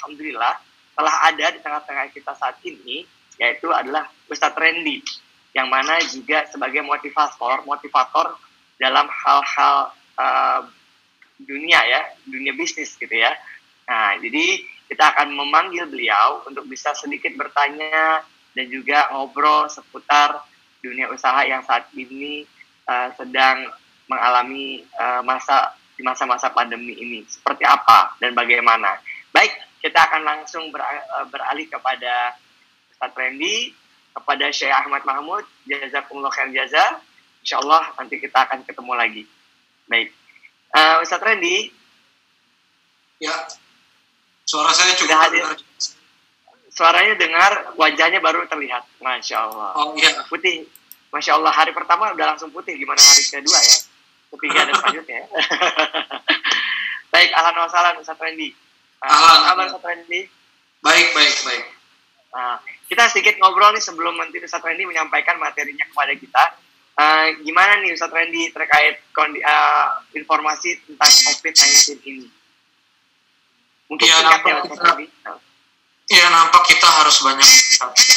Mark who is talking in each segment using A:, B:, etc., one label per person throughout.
A: alhamdulillah telah ada di tengah-tengah kita saat ini yaitu adalah Ustadz Randy yang mana juga sebagai motivator motivator dalam hal-hal uh, dunia ya dunia bisnis gitu ya nah jadi kita akan memanggil beliau untuk bisa sedikit bertanya dan juga ngobrol seputar dunia usaha yang saat ini uh, sedang mengalami uh, masa di masa-masa pandemi ini seperti apa dan bagaimana. Baik, kita akan langsung uh, beralih kepada Ustaz Randy, kepada Syekh Ahmad Mahmud, jazakumullah khair jaza. Insya Allah nanti kita akan ketemu lagi. Baik, uh, Ustaz Randy.
B: Ya, Suara saya cukup hadir.
A: Suaranya dengar, wajahnya baru terlihat. Masya Allah.
B: Oh iya.
A: Putih. Masya Allah, hari pertama udah langsung putih. Gimana hari kedua ya? Ketiga dan selanjutnya. baik, ahlan wa salam Ustaz Randy.
B: Ahlan.
A: Kabar Ustaz Randy?
B: Baik, baik, baik.
A: Nah, kita sedikit ngobrol nih sebelum nanti Ustaz Randy menyampaikan materinya kepada kita. Uh, gimana nih Ustaz Randy terkait kondi, uh, informasi tentang COVID-19 ini?
B: Mungkin ya, nampak ya, kita, ya nampak kita harus banyak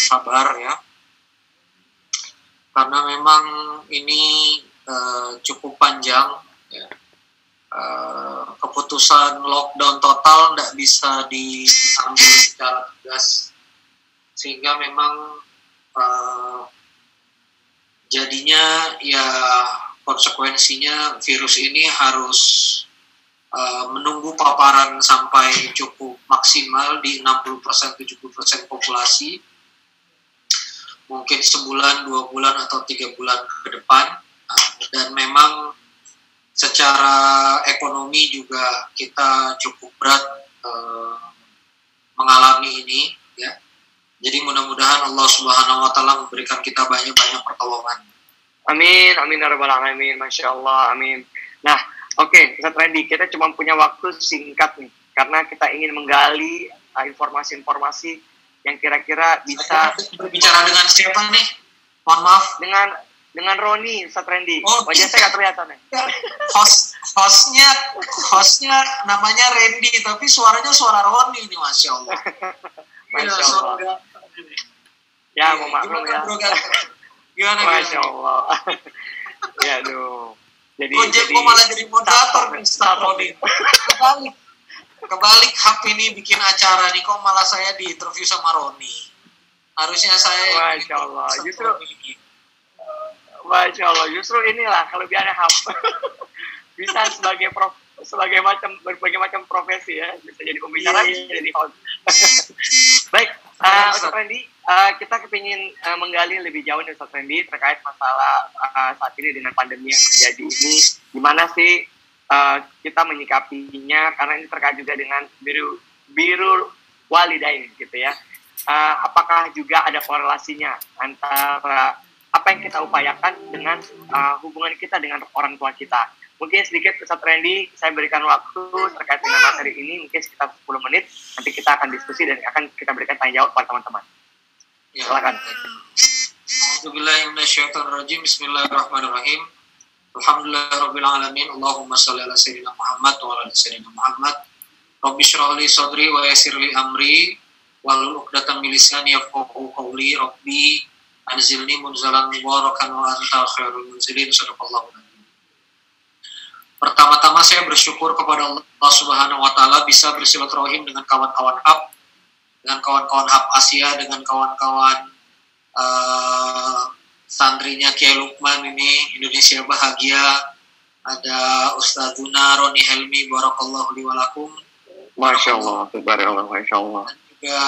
B: sabar ya karena memang ini uh, cukup panjang ya. Uh, keputusan lockdown total tidak bisa diambil secara tegas. Sehingga memang uh, jadinya ya konsekuensinya virus ini harus Eh, menunggu paparan sampai cukup maksimal di 60% 70% populasi. Mungkin sebulan dua bulan atau tiga bulan ke depan. Nah, dan memang secara ekonomi juga kita cukup berat uh, mengalami ini ya jadi mudah-mudahan Allah Subhanahu Wa Taala memberikan kita banyak-banyak pertolongan
A: Amin, amin, ya rabbal alamin, masya Allah, amin. Nah, Oke, okay, Ustaz Randy, kita cuma punya waktu singkat nih, karena kita ingin menggali uh, informasi-informasi yang kira-kira bisa
B: berbicara dengan siapa nih? Mohon maaf.
A: Dengan dengan Roni, Ustaz Randy. Oh, Wajah saya nggak kelihatan nih.
B: Ya. Host hostnya hostnya namanya Randy, tapi suaranya suara Roni nih, masya Allah.
A: masya Allah. Ya, mau maklum ya.
B: Gimana,
A: Masya Allah. ya, aduh.
B: Jadi, Gojek jadi, malah jadi moderator Mister Roni. Kebalik. Kebalik Hap ini bikin acara nih kok malah saya di interview sama Roni. Harusnya saya
A: Masya Allah. Justru Masya Allah. Justru inilah kalau biar Hap bisa sebagai prof sebagai macam berbagai macam profesi ya bisa jadi pembicara yeah. bisa jadi host. Baik, uh, Ustaz Randy, uh, kita kepingin uh, menggali lebih jauh nih Ustaz Randy terkait masalah uh, saat ini dengan pandemi yang terjadi ini. Gimana sih uh, kita menyikapinya? Karena ini terkait juga dengan biru biru walidain gitu ya. Uh, apakah juga ada korelasinya antara apa yang kita upayakan dengan uh, hubungan kita dengan orang tua kita? Mungkin sedikit Ustaz Randy, saya berikan waktu terkait dengan materi ini, mungkin sekitar 10 menit. Nanti kita akan diskusi dan akan kita berikan tanya jawab kepada teman-teman.
B: Ya. Silakan. Alhamdulillahirrahmanirrahim. Bismillahirrahmanirrahim. Alhamdulillahirrahmanirrahim. Allahumma salli ala sayyidina Muhammad wa ala sayyidina Muhammad. Rabbi syrahli sadri wa yasirli amri wal uqdatan min lisani yafqahu qawli rabbi anzilni munzalan mubarakan wa anta khairul munzilin sadaqallahu Pertama-tama saya bersyukur kepada Allah Subhanahu wa taala bisa bersilaturahim dengan kawan-kawan hub dengan kawan-kawan Hub Asia, dengan kawan-kawan uh, santrinya Kiai Lukman ini Indonesia Bahagia, ada Ustazuna Roni Helmi, Barakallahu liwalakum.
A: Masya Allah, Masya Allah.
B: Dan juga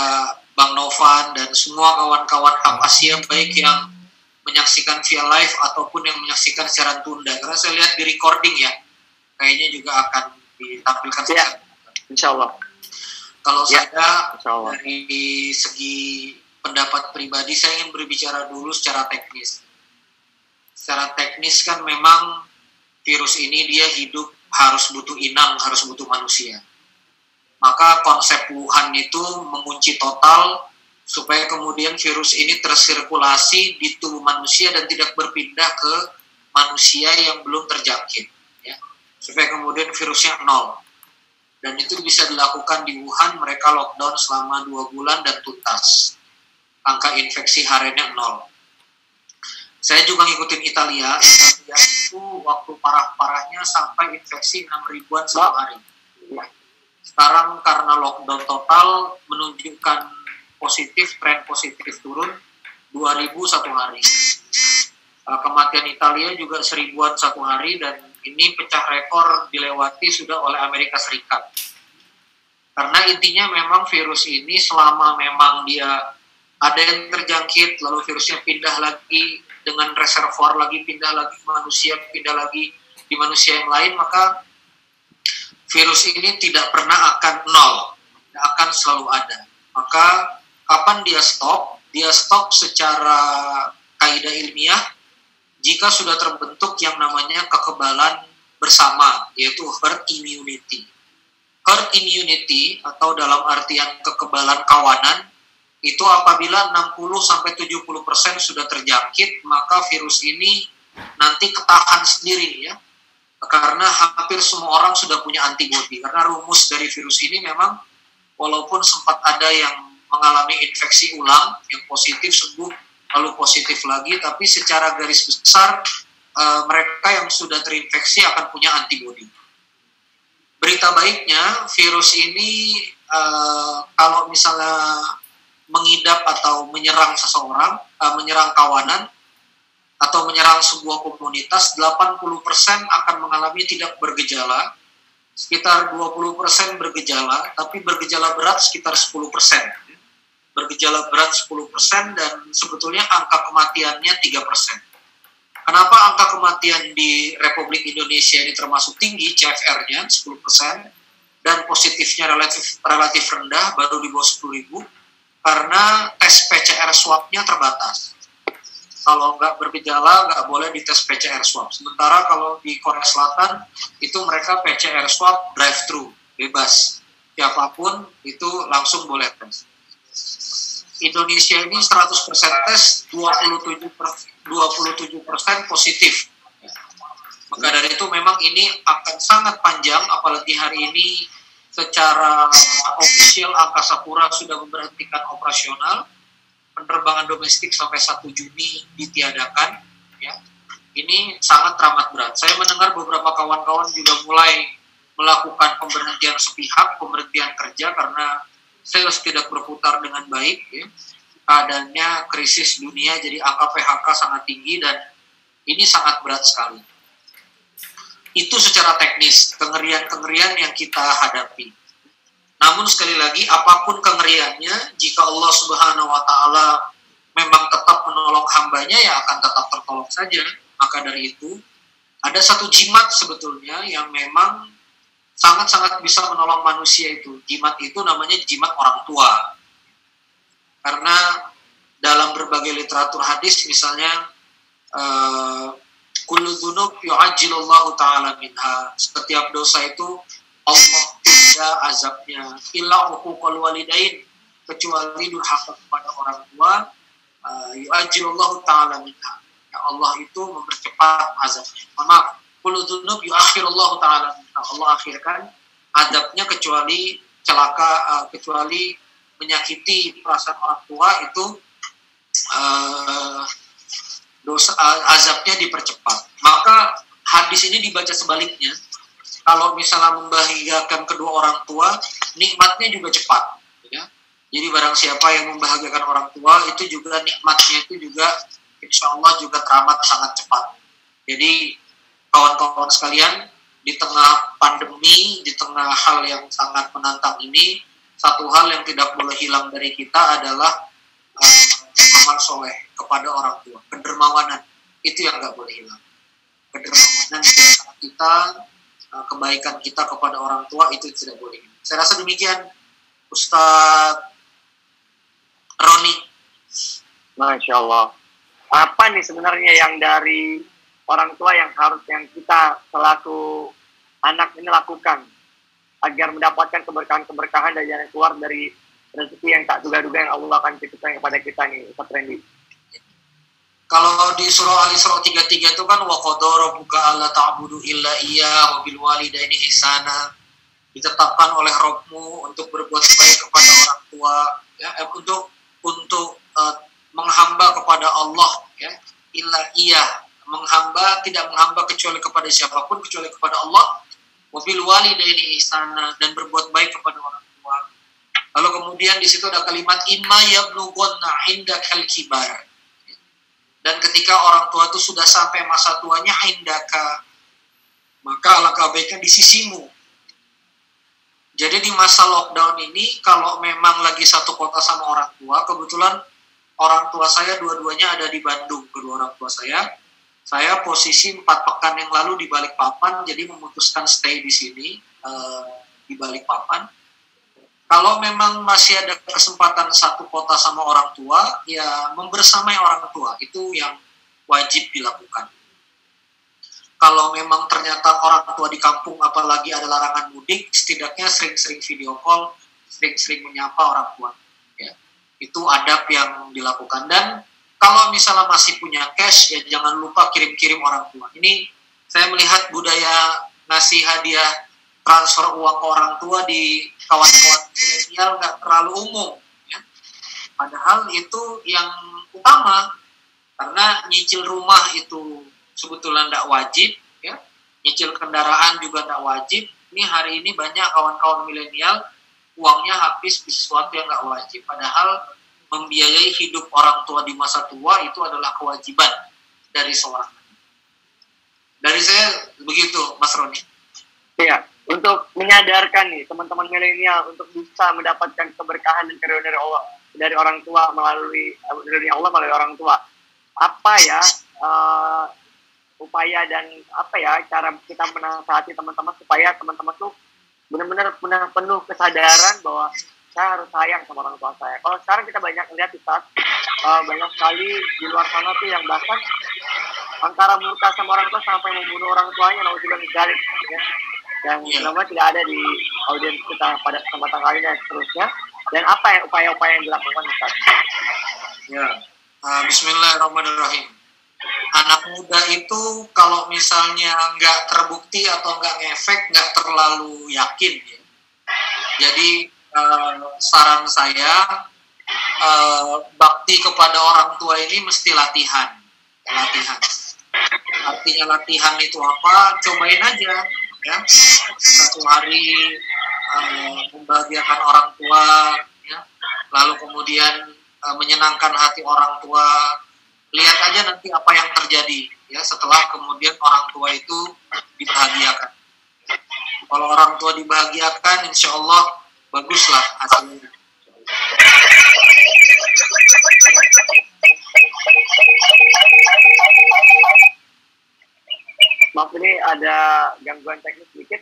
B: Bang Novan dan semua kawan-kawan Hub Asia baik yang menyaksikan via live ataupun yang menyaksikan secara tunda. Karena saya lihat di recording ya, kayaknya juga akan ditampilkan
A: ya, Insya Allah.
B: Kalau ya, saya dari segi pendapat pribadi saya ingin berbicara dulu secara teknis. Secara teknis kan memang virus ini dia hidup harus butuh inang, harus butuh manusia. Maka konsep Wuhan itu mengunci total supaya kemudian virus ini tersirkulasi di tubuh manusia dan tidak berpindah ke manusia yang belum terjangkit. Ya. Supaya kemudian virusnya nol. Dan itu bisa dilakukan di Wuhan mereka lockdown selama dua bulan dan tuntas. Angka infeksi hariannya nol. Saya juga ngikutin Italia. Italia itu waktu parah-parahnya sampai infeksi 6 ribuan satu hari sekarang karena lockdown total menunjukkan positif tren positif turun 2000 satu hari uh, kematian Italia juga seribuan satu hari dan ini pecah rekor dilewati sudah oleh Amerika Serikat. Karena intinya memang virus ini selama memang dia ada yang terjangkit lalu virusnya pindah lagi dengan reservoir lagi pindah lagi manusia pindah lagi di manusia yang lain maka virus ini tidak pernah akan nol akan selalu ada maka kapan dia stop dia stop secara kaidah ilmiah jika sudah terbentuk yang namanya kekebalan bersama, yaitu herd immunity. Herd immunity atau dalam artian kekebalan kawanan itu apabila 60-70% sudah terjangkit, maka virus ini nanti ketahan sendiri ya. Karena hampir semua orang sudah punya antibodi. Karena rumus dari virus ini memang walaupun sempat ada yang mengalami infeksi ulang, yang positif sembuh lalu positif lagi, tapi secara garis besar uh, mereka yang sudah terinfeksi akan punya antibodi. Berita baiknya, virus ini uh, kalau misalnya mengidap atau menyerang seseorang, uh, menyerang kawanan, atau menyerang sebuah komunitas, 80% akan mengalami tidak bergejala, sekitar 20% bergejala, tapi bergejala berat sekitar 10% bergejala berat 10% dan sebetulnya angka kematiannya 3%. Kenapa angka kematian di Republik Indonesia ini termasuk tinggi, CFR-nya 10%, dan positifnya relatif relatif rendah, baru di bawah 10 ribu, karena tes PCR swab-nya terbatas. Kalau nggak bergejala, nggak boleh dites PCR swab. Sementara kalau di Korea Selatan, itu mereka PCR swab drive-thru, bebas. Siapa pun itu langsung boleh tes Indonesia ini 100% tes 27 per, 27 persen positif. Maka dari itu memang ini akan sangat panjang, apalagi hari ini secara official Angkasa Pura sudah memberhentikan operasional, penerbangan domestik sampai 1 Juni ditiadakan. Ya, ini sangat teramat berat. Saya mendengar beberapa kawan-kawan juga mulai melakukan pemberhentian sepihak, pemberhentian kerja karena sales tidak berputar dengan baik, ya. adanya krisis dunia, jadi angka PHK sangat tinggi dan ini sangat berat sekali. Itu secara teknis, kengerian-kengerian yang kita hadapi. Namun sekali lagi, apa pun kengeriannya, jika Allah Subhanahu wa Ta'ala memang tetap menolong hambanya, ya akan tetap tertolong saja. Maka dari itu, ada satu jimat sebetulnya yang memang sangat-sangat bisa menolong manusia itu. Jimat itu namanya jimat orang tua. Karena dalam berbagai literatur hadis misalnya uh, kullu dzunub taala minha. Setiap dosa itu Allah tidak azabnya illa uququl walidain kecuali durhaka kepada orang tua uh, taala minha. Ya Allah itu mempercepat azabnya. Maaf, kullu dzunub yuakhirullahu taala Allah akhirkan adabnya kecuali celaka uh, kecuali menyakiti perasaan orang tua itu uh, dosa azabnya dipercepat. Maka hadis ini dibaca sebaliknya. Kalau misalnya membahagiakan kedua orang tua, nikmatnya juga cepat. Ya. Jadi barang siapa yang membahagiakan orang tua itu juga nikmatnya itu juga insya Allah juga teramat sangat cepat. Jadi kawan-kawan sekalian, di tengah pandemi, di tengah hal yang sangat menantang ini, satu hal yang tidak boleh hilang dari kita adalah uh, amal soleh kepada orang tua, kedermawanan itu yang nggak boleh hilang. Kedermawanan kita, uh, kebaikan kita kepada orang tua itu tidak boleh. Saya rasa demikian, Ustadz Roni.
A: Masya Allah. Apa nih sebenarnya yang dari orang tua yang harus yang kita selaku anak ini lakukan agar mendapatkan keberkahan-keberkahan dan jangan keluar dari rezeki yang tak duga-duga yang Allah akan titipkan kepada kita nih Ustaz Randy.
B: Kalau di surah Al-Isra 33 itu kan wa qadara rabbuka alla ta'budu illa iya wa bil walidaini ihsana. ditetapkan oleh Robmu untuk berbuat baik kepada orang tua, ya, eh, untuk untuk uh, menghamba kepada Allah, ya, illa iya menghamba tidak menghamba kecuali kepada siapa pun kecuali kepada Allah, mobil walidaini ihsana dan berbuat baik kepada orang tua. Lalu kemudian di situ ada kalimat imma yablughanna indakal kibar. Dan ketika orang tua itu sudah sampai masa tuanya indaka, maka alangkah baiknya di sisimu jadi di masa lockdown ini kalau memang lagi satu kota sama orang tua, kebetulan orang tua saya dua-duanya ada di Bandung, kedua orang tua saya. Saya posisi empat pekan yang lalu di Balikpapan, jadi memutuskan stay di sini uh, di Balikpapan. Kalau memang masih ada kesempatan satu kota sama orang tua, ya membersamai orang tua. Itu yang wajib dilakukan. Kalau memang ternyata orang tua di kampung apalagi ada larangan mudik setidaknya sering-sering video call sering-sering menyapa orang tua. Ya itu adab yang dilakukan. Dan kalau misalnya masih punya cash ya jangan lupa kirim-kirim orang tua. Ini saya melihat budaya ngasih hadiah transfer uang ke orang tua di kawan-kawan milenial nggak terlalu umum ya. padahal itu yang utama karena nyicil rumah itu sebetulnya tidak wajib ya. Nyicil kendaraan juga tidak wajib. Ini hari ini banyak kawan-kawan milenial uangnya habis di sesuatu yang nggak wajib. Padahal membiayai hidup orang tua di masa tua itu adalah kewajiban dari seorang. Dari saya begitu Mas Roni.
A: Iya untuk menyadarkan nih teman-teman milenial untuk bisa mendapatkan keberkahan dan karunia dari Allah dari orang tua melalui dari Allah melalui orang tua apa ya uh, upaya dan apa ya cara kita menasihati teman-teman supaya teman-teman tuh benar-benar penuh kesadaran bahwa saya harus sayang sama orang tua saya. Kalau sekarang kita banyak lihat di saat uh, banyak sekali di luar sana tuh yang bahkan antara murka sama orang tua sampai membunuh orang tuanya, lalu juga negalik, ya. Yang yeah. tidak ada di audiens kita pada kesempatan kali dan seterusnya. Dan apa ya upaya-upaya yang dilakukan Ustaz?
B: Ya, uh, Bismillahirrahmanirrahim anak muda itu kalau misalnya nggak terbukti atau nggak ngefek nggak terlalu yakin ya. jadi uh, saran saya uh, bakti kepada orang tua ini mesti latihan latihan artinya latihan itu apa cobain aja ya satu hari uh, membahagiakan orang tua ya lalu kemudian uh, menyenangkan hati orang tua lihat aja nanti apa yang terjadi ya setelah kemudian orang tua itu dibahagiakan. Kalau orang tua dibahagiakan, insya Allah baguslah hasilnya.
A: Maaf ini ada gangguan teknis sedikit.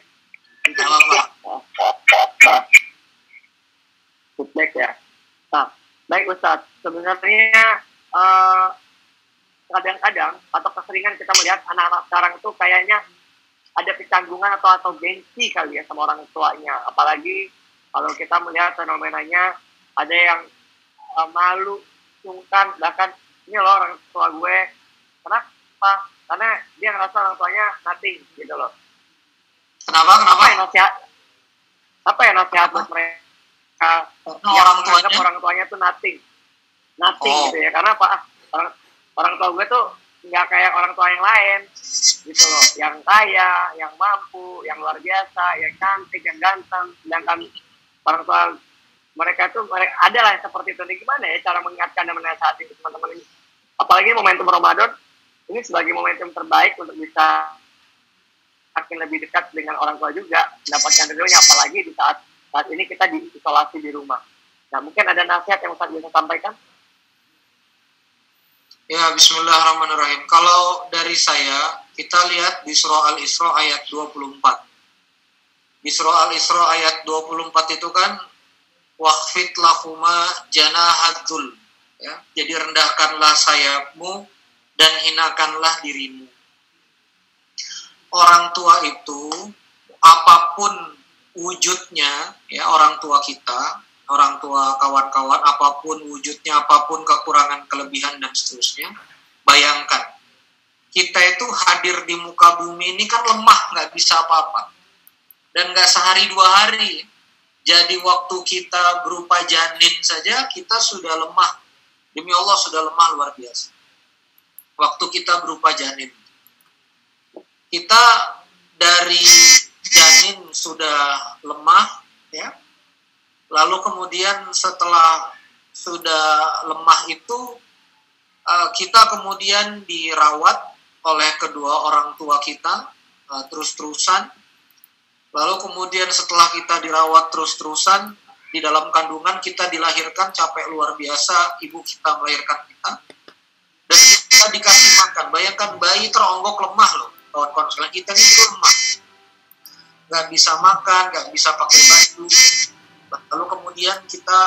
A: Feedback ya. Nah, baik Ustadz. Sebenarnya uh, kadang-kadang atau keseringan kita melihat anak-anak sekarang itu kayaknya ada kecanggungan atau atau gengsi kali ya sama orang tuanya apalagi kalau kita melihat fenomenanya ada yang uh, malu sungkan bahkan ini loh orang tua gue kenapa karena dia ngerasa orang tuanya nothing gitu loh.
B: Kenapa? Kenapa?
A: Apa ya nasihat? Apa ya nasihat buat mereka? Yang orang tuanya? orang tuanya tuh nothing. Nothing oh. gitu ya. Karena apa? Orang orang tua gue tuh nggak kayak orang tua yang lain. Gitu loh. Yang kaya yang mampu yang luar biasa yang cantik yang ganteng. Sedangkan orang tua mereka tuh mereka ada lah seperti itu. Nih gimana ya cara mengingatkan dan menasihati teman-teman ini? Apalagi momentum Ramadan ini sebagai momentum terbaik untuk bisa makin lebih dekat dengan orang tua juga mendapatkan ridhonya apalagi di saat saat ini kita diisolasi di rumah nah mungkin ada nasihat yang Ustaz bisa sampaikan
B: Ya, bismillahirrahmanirrahim. Kalau dari saya, kita lihat di surah Al-Isra ayat 24. Di surah Al-Isra ayat 24 itu kan waqfit lahuma janahadzul. Ya, jadi rendahkanlah sayapmu dan hinakanlah dirimu. Orang tua itu apa pun wujudnya ya orang tua kita orang tua kawan-kawan apa pun wujudnya apa pun kekurangan kelebihan dan seterusnya bayangkan kita itu hadir di muka bumi ini kan lemah nggak bisa apa-apa dan nggak sehari dua hari. Jadi waktu kita berupa janin saja kita sudah lemah. Demi Allah sudah lemah luar biasa. Waktu kita berupa janin. Kita dari janin sudah lemah ya. Lalu kemudian setelah sudah lemah itu eh, kita kemudian dirawat oleh kedua orang tua kita uh, terus-terusan. Lalu kemudian setelah kita dirawat terus-terusan di dalam kandungan kita dilahirkan capek luar biasa, ibu kita melahirkan kita dan dikasih makan. Bayangkan bayi teronggok lemah loh, kawan-kawan kita ini itu lemah, nggak bisa makan, nggak bisa pakai baju. Lalu kemudian kita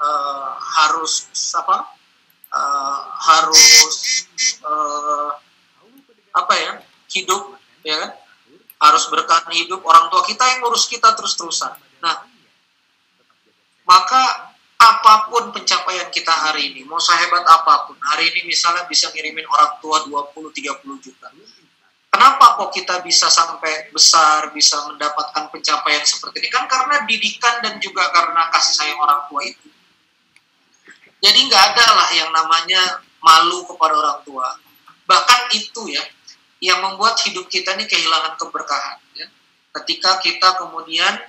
B: uh, harus apa? Uh, harus uh, apa ya hidup ya kan harus bertahan hidup orang tua kita yang ngurus kita terus-terusan nah maka apa pun pencapaian kita hari ini mau sehebat apa pun hari ini misalnya bisa ngirimin orang tua 20-30 juta kenapa kok kita bisa sampai besar bisa mendapatkan pencapaian seperti ini kan karena didikan dan juga karena kasih sayang orang tua itu jadi nggak ada lah yang namanya malu kepada orang tua bahkan itu ya yang membuat hidup kita ini kehilangan keberkahan. Ya. Ketika kita kemudian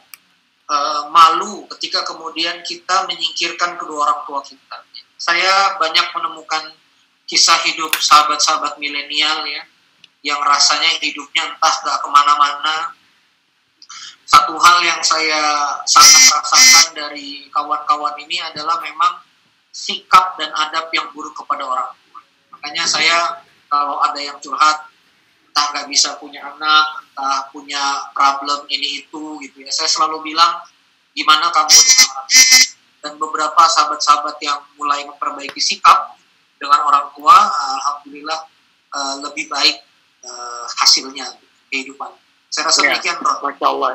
B: uh, malu, ketika kemudian kita menyingkirkan kedua orang tua kita. Saya banyak menemukan kisah hidup sahabat-sahabat milenial ya, yang rasanya hidupnya entah gak ke mana-mana. Satu hal yang saya sangat rasakan dari kawan-kawan ini adalah memang sikap dan adab yang buruk kepada orang tua. Makanya saya kalau ada yang curhat, entah nggak bisa punya anak, entah punya problem ini itu gitu ya. Saya selalu bilang gimana kamu dengan orang tua. Dan beberapa sahabat-sahabat yang mulai memperbaiki sikap dengan orang tua, alhamdulillah uh, lebih baik uh, hasilnya kehidupan. Saya rasa ya, demikian, Bro.
A: Masya Allah.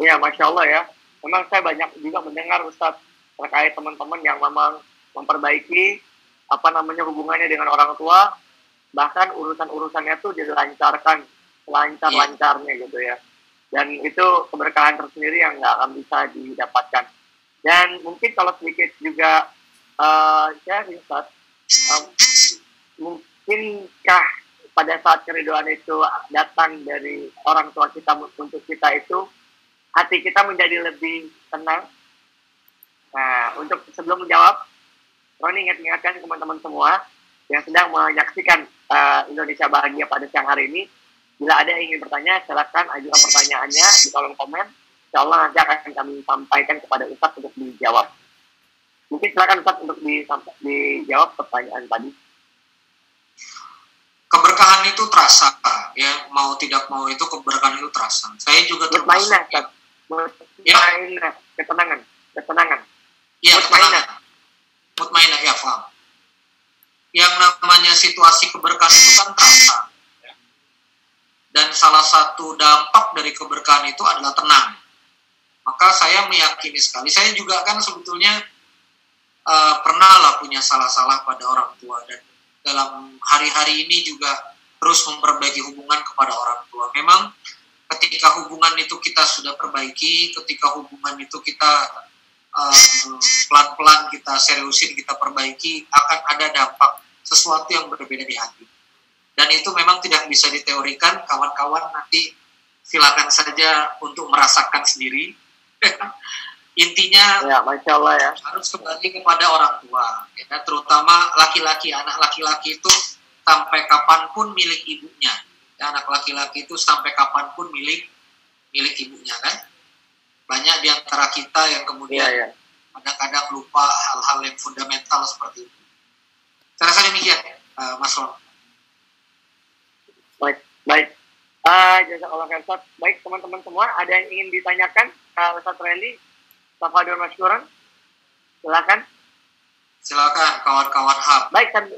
A: Iya, Masya Allah ya. Memang saya banyak juga mendengar Ustadz terkait teman-teman yang memang memperbaiki apa namanya hubungannya dengan orang tua bahkan urusan-urusannya tuh dilancarkan lancar-lancarnya gitu ya. Dan itu keberkahan tersendiri yang nggak akan bisa didapatkan. Dan mungkin kalau sedikit juga uh, saya riset um, mungkinkah pada saat keriduan itu datang dari orang tua kita untuk kita itu hati kita menjadi lebih tenang? Nah untuk sebelum menjawab Roni ingat-ingatkan teman-teman semua yang sedang menyaksikan uh, Indonesia Bahagia pada siang hari ini. Bila ada yang ingin bertanya, silakan ajukan pertanyaannya di kolom komen. Insya Allah nanti akan kami sampaikan kepada Ustadz untuk dijawab. Mungkin silakan Ustadz untuk dijawab pertanyaan tadi.
B: Keberkahan itu terasa, ya mau tidak mau itu keberkahan itu terasa. Saya juga termasuk. Mutmainah, ya.
A: Mutmainah, ketenangan, ketenangan.
B: Iya, Mutmainah. Mutmainah, ya paham yang namanya situasi keberkahan itu kan terasa. Dan salah satu dampak dari keberkahan itu adalah tenang. Maka saya meyakini sekali, saya juga kan sebetulnya uh, pernah lah punya salah-salah pada orang tua dan dalam hari-hari ini juga terus memperbaiki hubungan kepada orang tua. Memang ketika hubungan itu kita sudah perbaiki, ketika hubungan itu kita pelan pelan-pelan kita seriusin, kita perbaiki, akan ada dampak sesuatu yang berbeda di hati. Dan itu memang tidak bisa diteorikan, kawan-kawan nanti silakan saja untuk merasakan sendiri. Intinya
A: ya, Masya Allah ya.
B: harus kembali kepada orang tua, ya, terutama laki-laki, anak laki-laki itu sampai kapan pun milik ibunya. Ya, anak laki-laki itu sampai kapan pun milik milik ibunya kan. Banyak di antara kita yang kemudian ya, ya. kadang-kadang lupa hal-hal yang fundamental seperti itu. Saya rasa demikian, uh, Mas Ron.
A: Baik, baik. Uh, jasa Allah Ustaz. Baik, teman-teman semua, ada yang ingin ditanyakan ke Ustaz Randy? Tafadur Masyuran? Silakan.
B: Silakan, kawan-kawan HAB.
A: Baik, sambil,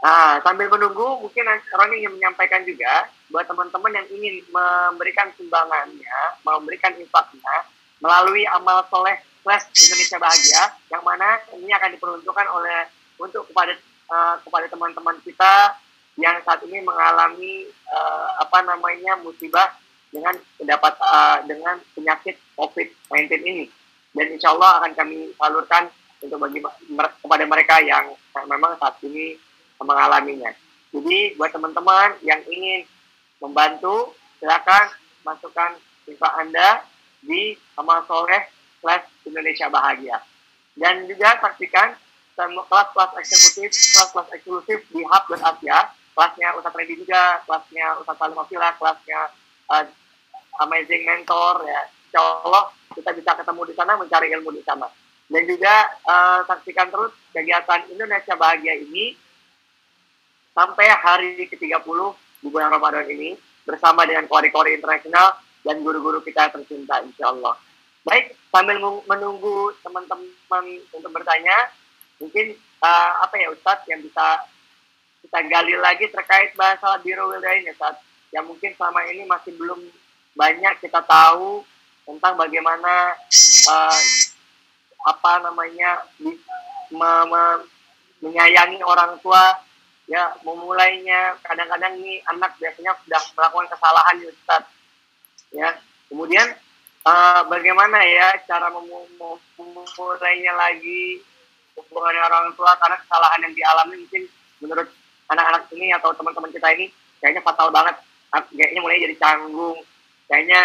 A: uh, sambil menunggu, mungkin Roni ingin menyampaikan juga buat teman-teman yang ingin memberikan sumbangannya, memberikan infaknya melalui amal soleh plus Indonesia Bahagia, yang mana ini akan diperuntukkan oleh untuk kepada uh, kepada teman-teman kita yang saat ini mengalami uh, apa namanya musibah dengan mendapat uh, dengan penyakit COVID-19 ini. Dan insya Allah akan kami salurkan untuk bagi kepada mereka yang memang saat ini mengalaminya. Jadi buat teman-teman yang ingin membantu, silakan masukkan info Anda di Amal Soleh Kelas Indonesia Bahagia. Dan juga saksikan kelas-kelas eksekutif, kelas-kelas eksklusif di Hub.asia, kelasnya Ustadz Reddy juga, kelasnya Ustadz Salim Afila, kelasnya uh, Amazing Mentor, ya. Insya Allah kita bisa ketemu di sana, mencari ilmu di sana. Dan juga uh, saksikan terus kegiatan Indonesia Bahagia ini sampai hari ke-30 di bulan Ramadan ini bersama dengan kori-kori internasional dan guru-guru kita tercinta insya Allah. Baik, sambil menunggu teman-teman untuk bertanya, mungkin uh, apa ya Ustadz yang bisa kita gali lagi terkait bahasa Biro Wildain ya Ustadz, yang mungkin selama ini masih belum banyak kita tahu tentang bagaimana uh, apa namanya me, me, menyayangi orang tua ya memulainya. Kadang-kadang nih anak biasanya sudah melakukan kesalahan ya Ustaz ya kemudian uh, bagaimana ya cara memulainya lagi hubungan orang tua? Karena kesalahan yang dialami mungkin menurut anak-anak ini atau teman-teman kita ini kayaknya fatal banget. Kayaknya mulai jadi canggung. Kayaknya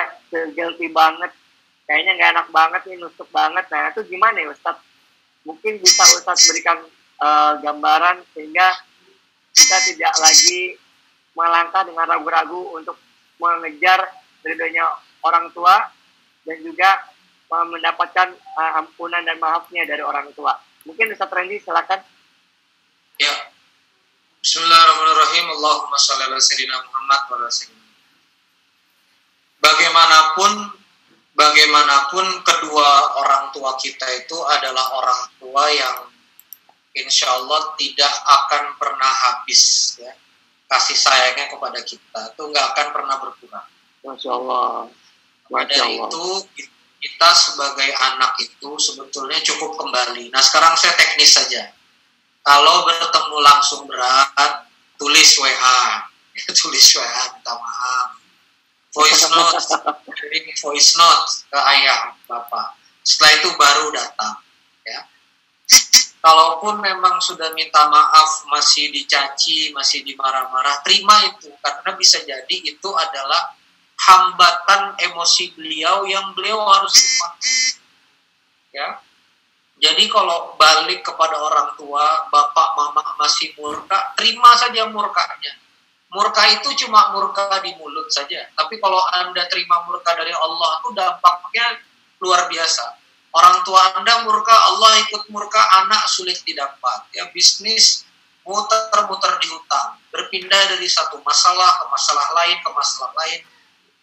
A: guilty banget. Kayaknya nggak enak banget nih nusuk banget. Nah itu gimana ya Ustaz mungkin bisa Ustaz berikan uh, gambaran sehingga kita tidak lagi melangkah dengan ragu-ragu untuk mengejar ridhonya orang tua dan juga mendapatkan uh, ampunan dan maafnya dari orang tua. Mungkin Ustaz Randy silakan.
B: Ya. Bismillahirrahmanirrahim. Allahumma shalli ala sayyidina Muhammad wa ala Bagaimanapun bagaimanapun kedua orang tua kita itu adalah orang tua yang insya Allah tidak akan pernah habis ya kasih sayangnya kepada kita itu nggak akan pernah berkurang.
A: Masya Allah.
B: Masya Allah. itu kita sebagai anak itu sebetulnya cukup kembali. Nah sekarang saya teknis saja. Kalau bertemu langsung berat, tulis WA, tulis WA minta maaf. Voice note, voice note ke ayah bapak. Setelah itu baru datang. Ya kalaupun memang sudah minta maaf masih dicaci masih dimarah-marah terima itu. Karena bisa jadi itu adalah hambatan emosi beliau yang beliau harus lupakan. Ya. Jadi kalau balik kepada orang tua bapak mama masih murka terima saja murkanya. Murka itu cuma murka di mulut saja. Tapi kalau anda terima murka dari Allah itu dampaknya luar biasa Orang tua Anda murka, Allah ikut murka, anak sulit didapat. Ya bisnis muter-muter di hutang, berpindah dari satu masalah ke masalah lain ke masalah lain.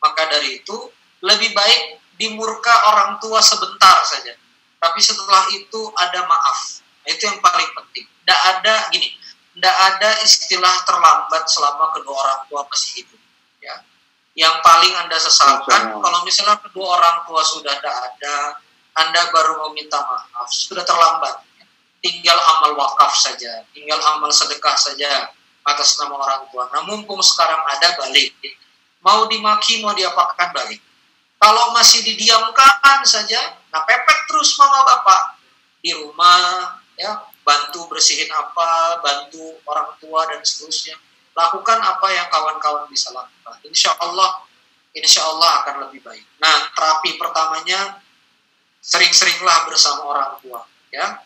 B: Maka dari itu lebih baik dimurka orang tua sebentar saja. Tapi setelah itu ada maaf. Itu yang paling penting. Tidak ada gini, tidak ada istilah terlambat selama kedua orang tua masih hidup. Ya. Yang paling Anda sesalkan kalau misalnya kedua orang tua sudah tidak ada, anda baru mau minta maaf, sudah terlambat. Tinggal amal wakaf saja, tinggal amal sedekah saja atas nama orang tua. Nah mumpung sekarang ada balik, mau dimaki mau diapakan balik. Kalau masih didiamkan saja, nah pepet terus mama bapak di rumah, ya bantu bersihin apa, bantu orang tua dan seterusnya. Lakukan apa yang kawan-kawan bisa lakukan. Insya Allah, insya Allah akan lebih baik. Nah terapi pertamanya sering-seringlah bersama orang tua ya.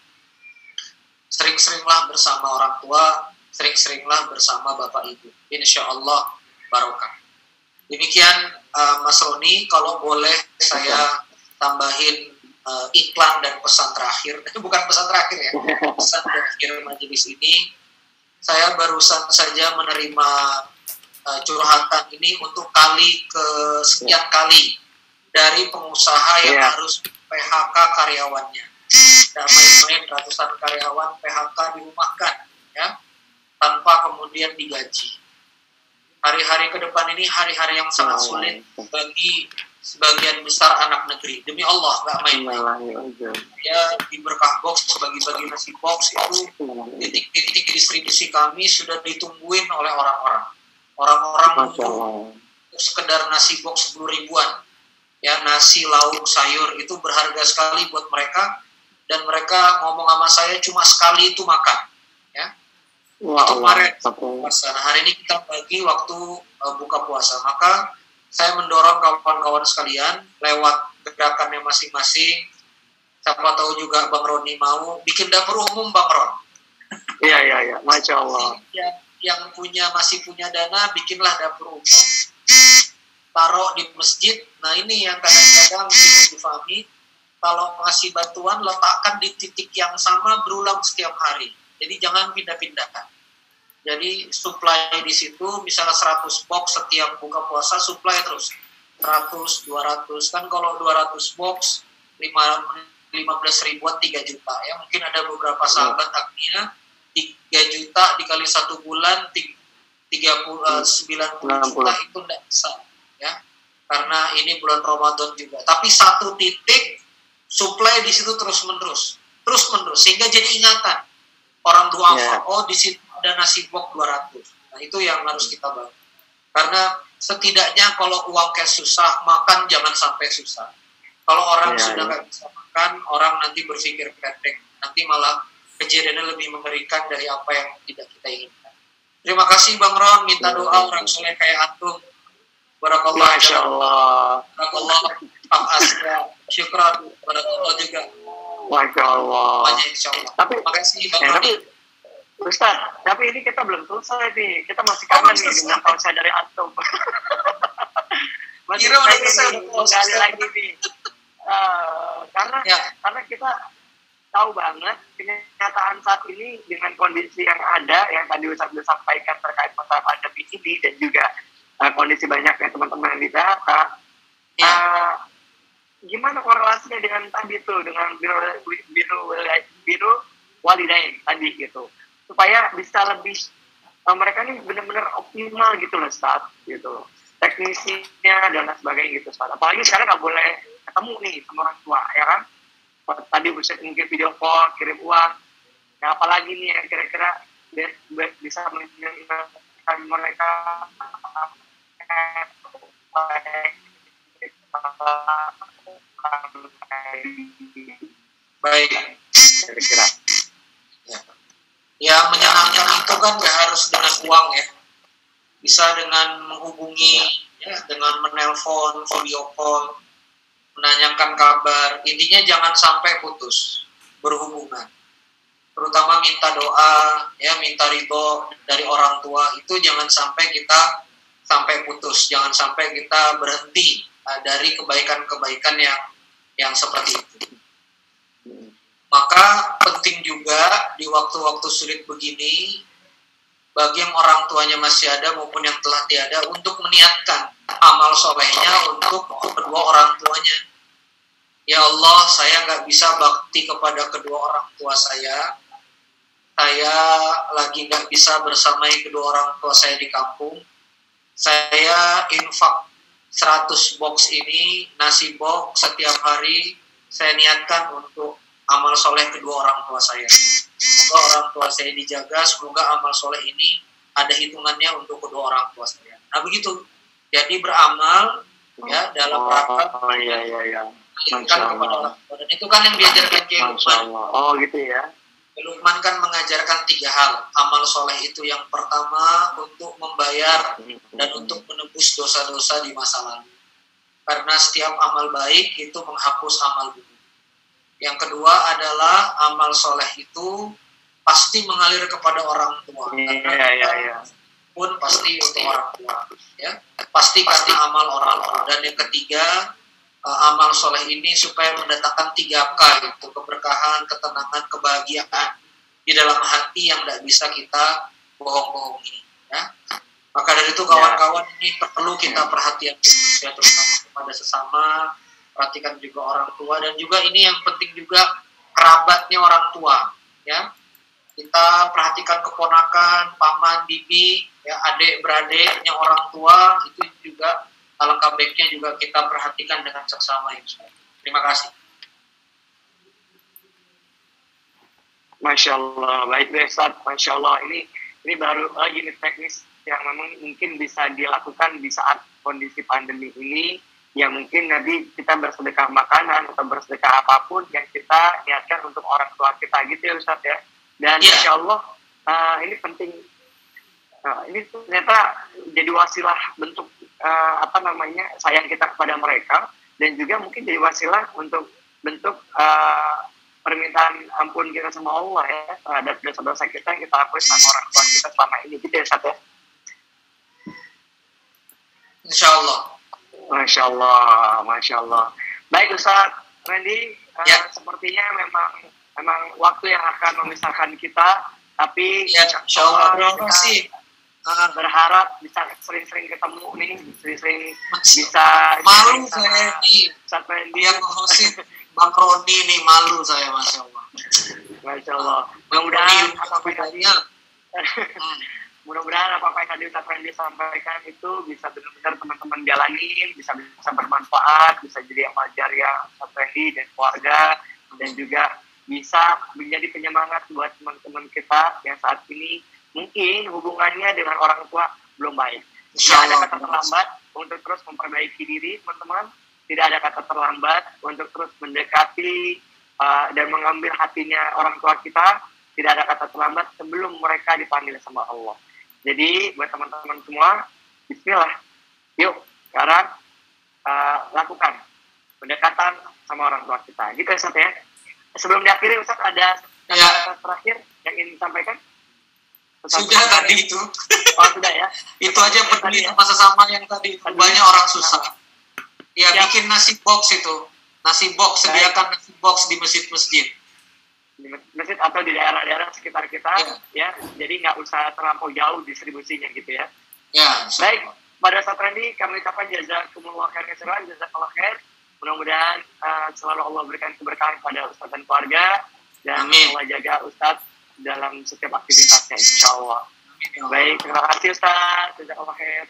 B: Sering-seringlah bersama orang tua sering-seringlah bersama bapak ibu. Insya Allah barokah. Demikian uh, Mas Roni kalau boleh saya tambahin uh, iklan dan pesan terakhir. Itu bukan pesan terakhir ya pesan terakhir majelis ini. Saya barusan saja menerima uh, curhatan ini untuk kali ke sekian kali dari pengusaha yang yeah. harus PHK karyawannya. Tidak main-main ratusan karyawan PHK dirumahkan, ya, tanpa kemudian digaji. Hari-hari ke depan ini hari-hari yang sangat sulit bagi sebagian besar anak negeri. Demi Allah, nggak main-main. Ya, di berkah box, bagi-bagi nasi box itu titik-titik distribusi kami sudah ditungguin oleh orang-orang. Orang-orang sekedar nasi box 10 ribuan ya nasi lauk sayur itu berharga sekali buat mereka. Dan mereka ngomong sama saya cuma sekali itu makan. Ya.
A: Wah,
B: itu kemarin. puasa nah, hari ini kita bagi waktu uh, buka puasa. Maka saya mendorong kawan-kawan sekalian lewat gerakannya masing-masing. Siapa tahu juga Bang Roni mau. Bikin dapur umum Bang Ron.
A: Iya, iya, iya. Masya Allah.
B: yang, yang punya masih punya dana bikinlah dapur umum taruh di masjid nah ini yang kadang-kadang tidak difahami. Kalau ngasih bantuan letakkan di titik yang sama berulang setiap hari. Jadi jangan pindah-pindah. Jadi supply di situ misalnya 100 box setiap buka puasa supply terus. 100 200 kan kalau 200 box 5 15 ribuan 3 juta. Ya mungkin ada beberapa sahabat taknya 3 juta dikali satu bulan 30 eh, 90 juta. Itu tidak bisa ya karena ini bulan Ramadan juga. Tapi satu titik supply di situ terus menerus terus menerus sehingga jadi ingatan. Orang dua
A: Ya.
B: oh di situ ada nasi box 200 nah itu yang harus kita bangun. Karena setidaknya kalau uang cash susah makan jangan sampai susah. Kalau orang
A: Ya,
B: sudah
A: ya.
B: nggak bisa makan orang nanti berpikir pendek nanti malah kejadiannya lebih mengerikan dari apa yang tidak kita inginkan. Terima kasih Bang Ron. Minta doa orang soleh kayak antum Barakallah
A: Masya Allah.
B: Barakallah Pak Asra Syukran Barakallah juga
A: Masya Allah.
B: Banyak insya Allah
A: Tapi,
B: Terima kasih Bang
A: ya,
B: Roni
A: tapi Ustaz, tapi ini kita belum selesai nih. Kita masih kangen nih
B: selesai.
A: dengan saya dari Antum. masih
B: Kira udah selesai, close,
A: menggali lagi nih. Eh, karena
B: Ya.
A: karena kita tahu banget kenyataan saat ini dengan kondisi yang ada yang tadi Ustaz sudah sampaikan terkait masalah pandemi ini dan juga eh, kondisi banyaknya teman-teman yang di PHK.
B: Ya.
A: Eh, gimana korelasinya dengan tadi tuh dengan biru biru biru walidain tadi gitu supaya bisa lebih eh, mereka ini benar-benar optimal gitu loh saat gitu loh teknisinya dan lain sebagainya gitu Ustaz. apalagi sekarang nggak boleh ketemu nih sama orang tua ya kan tadi bisa mungkin video call kirim uang nah apalagi nih yang kira-kira bi- bi- bisa menyenangkan mereka
B: Baik.
A: Kira-kira.
B: Ya menyenangkan itu kan gak harus dengan uang ya. Bisa dengan menghubungi ya, Dengan menelpon, video call Menanyakan kabar. Intinya jangan sampai putus Berhubungan. Terutama minta doa ya Minta ridho dari orang tua. Itu jangan sampai kita Sampai putus Jangan sampai kita berhenti eh, Dari kebaikan-kebaikan yang Yang seperti itu maka penting juga di waktu-waktu sulit begini bagi yang orang tuanya masih ada maupun yang telah tiada untuk meniatkan amal solehnya untuk kedua orang tuanya. Ya Allah, saya nggak bisa bakti kepada kedua orang tua saya. Saya lagi nggak bisa bersamai kedua orang tua saya di kampung. Saya infak 100 box ini, nasi box setiap hari saya niatkan untuk amal soleh kedua orang tua saya. Semoga orang tua saya dijaga, semoga amal soleh ini ada hitungannya untuk kedua orang tua saya. Nah begitu. Jadi beramal ya dalam rangka
A: oh iya iya iya
B: kepada
A: Allah.
B: orang tua. Dan itu kan yang diajarkan Kiai
A: oh gitu ya
B: Lukman kan mengajarkan tiga hal. Amal soleh itu yang pertama untuk membayar dan untuk menebus dosa-dosa di masa lalu. Karena setiap amal baik itu menghapus amal buruk. Yang kedua adalah amal soleh itu pasti mengalir kepada orang tua.
A: iya
B: Karena
A: iya iya
B: pun pasti untuk orang tua. Ya, pasti pasti amal orang tua. Dan yang ketiga eh, amal soleh ini supaya mendatangkan tiga K itu keberkahan, ketenangan, kebahagiaan di dalam hati yang tidak bisa kita bohong-bohongi. Ya. Maka dari itu kawan-kawan ini perlu kita perhatian ya terutama kepada sesama, perhatikan juga orang tua dan juga ini yang penting juga kerabatnya orang tua, ya. Kita perhatikan keponakan, paman, bibi, ya adik beradiknya orang tua itu juga alangkah baiknya juga kita perhatikan dengan seksama Allah. Terima kasih.
A: Masya Allah, baik deh Ustaz. Masya Allah, ini ini baru lagi nih teknis yang memang mungkin bisa dilakukan di saat kondisi pandemi ini ya mungkin nanti kita bersedekah makanan atau bersedekah apa pun yang kita niatkan untuk orang tua kita gitu ya Ustaz ya dan yeah. insya Allah uh, ini penting uh, ini ternyata jadi wasilah bentuk uh, apa namanya sayang kita kepada mereka dan juga mungkin jadi wasilah untuk bentuk uh, permintaan ampun kita sama Allah ya terhadap dosa-dosa kita yang kita lakukan sama orang tua kita selama ini. Gitu ya Ustaz ya?
B: Insya Allah
A: Masya Allah, Masya Allah. Baik Ustaz Randy, eh, ya. uh, sepertinya memang memang waktu yang akan memisahkan kita, tapi
B: ya, Insya Allah, Allah kita
A: uh, berharap bisa sering-sering ketemu nih, sering-sering bisa
B: malu saya nih, Ustaz Randy yang host Bang Roni nih malu saya Masya Allah.
A: Masya Allah. Mudah-mudahan apa yang mudah-mudahan apa yang tadi Ustaz Randy sampaikan itu bisa benar-benar teman-teman jalanin, bisa bisa bermanfaat, bisa jadi amal jariah Ustaz Randy dan keluarga, dan juga bisa menjadi penyemangat buat teman-teman kita yang saat ini mungkin hubungannya dengan orang tua belum baik. Tidak ada kata terlambat untuk terus memperbaiki diri, teman-teman. Tidak ada kata terlambat untuk terus mendekati uh, dan mengambil hatinya orang tua kita. Tidak ada kata terlambat sebelum mereka dipanggil sama Allah. Jadi buat teman-teman semua, Bismillah, yuk sekarang uh, lakukan pendekatan sama orang tua kita. Gitu ya Ustaz ya. Sebelum diakhiri Ustaz ada ya. terakhir yang ingin disampaikan?
B: Sudah tadi itu.
A: Oh sudah ya.
B: itu aja peduli sama sesama yang tadi. Banyak orang susah. Ya, ya bikin nasi box itu. Nasi box, sediakan nasi box di masjid-masjid
A: di masjid atau di daerah-daerah sekitar kita ya, ya. jadi nggak usah terlampau jauh distribusinya gitu ya
B: ya
A: baik pada saat ini kami ucapkan jazakumullah khair jaza jazakallah khair mudah-mudahan uh, selalu Allah berikan keberkahan pada Ustaz dan keluarga dan Amin. Allah jaga Ustaz dalam setiap aktivitasnya insya Allah. Baik terima kasih Ustaz. Jazakallah khair.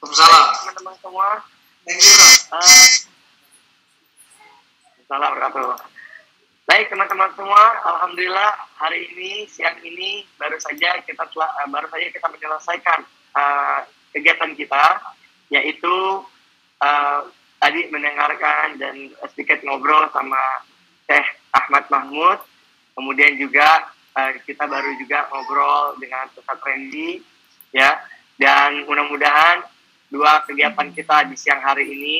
B: Waalaikumsalam.
A: Teman-teman semua.
B: Thank you. Uh,
A: Baik teman-teman semua, alhamdulillah hari ini siang ini baru saja kita telah uh, baru saja kita menyelesaikan uh, kegiatan kita yaitu uh, tadi mendengarkan dan sedikit ngobrol sama Teh Ahmad Mahmud, kemudian juga uh, kita baru juga ngobrol dengan Ustaz Randy ya. Dan mudah-mudahan dua kegiatan kita di siang hari ini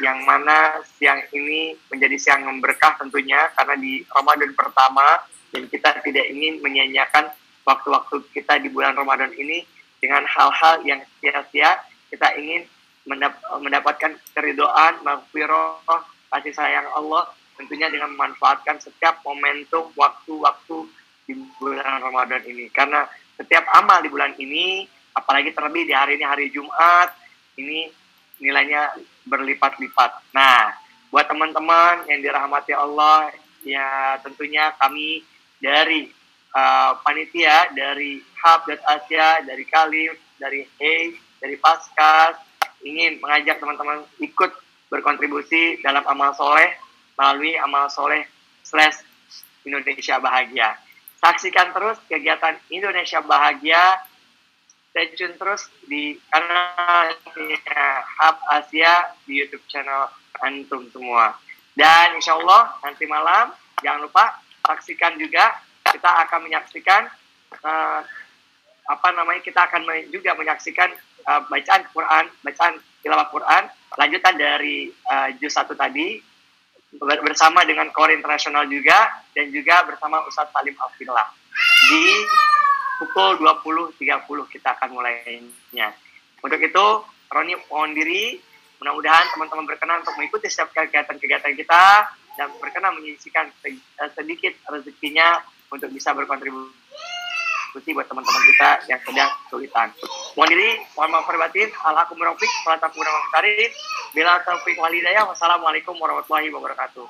A: yang mana siang ini menjadi siang yang berkah tentunya karena di Ramadan pertama dan kita tidak ingin menyanyiakan waktu-waktu kita di bulan Ramadan ini dengan hal-hal yang sia-sia. Kita ingin mendapatkan keridoan, maghfirah, kasih sayang Allah tentunya dengan memanfaatkan setiap momentum waktu-waktu di bulan Ramadan ini karena setiap amal di bulan ini apalagi terlebih di hari ini hari Jumat ini nilainya berlipat-lipat. Nah, buat teman-teman yang dirahmati Allah, ya tentunya kami dari uh, panitia, dari Hub Asia, dari Kalif, dari Hey, dari Paskas, ingin mengajak teman-teman ikut berkontribusi dalam amal soleh melalui amal soleh slash Indonesia Bahagia. Saksikan terus kegiatan Indonesia Bahagia stay tune terus di kanalnya Hub Asia di YouTube channel Antum semua. Dan insya Allah nanti malam jangan lupa saksikan juga kita akan menyaksikan uh, apa namanya kita akan juga menyaksikan uh, bacaan Quran, bacaan tilawah Quran lanjutan dari uh, juz satu tadi bersama dengan Kor Internasional juga dan juga bersama Ustadz Salim Alfillah di pukul 20.30 kita akan mulainya. Untuk itu, Roni mohon diri, mudah-mudahan teman-teman berkenan untuk mengikuti setiap kegiatan-kegiatan kita dan berkenan menyisikan eh, sedikit rezekinya untuk bisa berkontribusi buat teman-teman kita yang sedang kesulitan. Mohon diri, mohon maaf perbatin, alhakum rafiq, salatakum Bila taufiq walidayah, wassalamualaikum warahmatullahi wabarakatuh.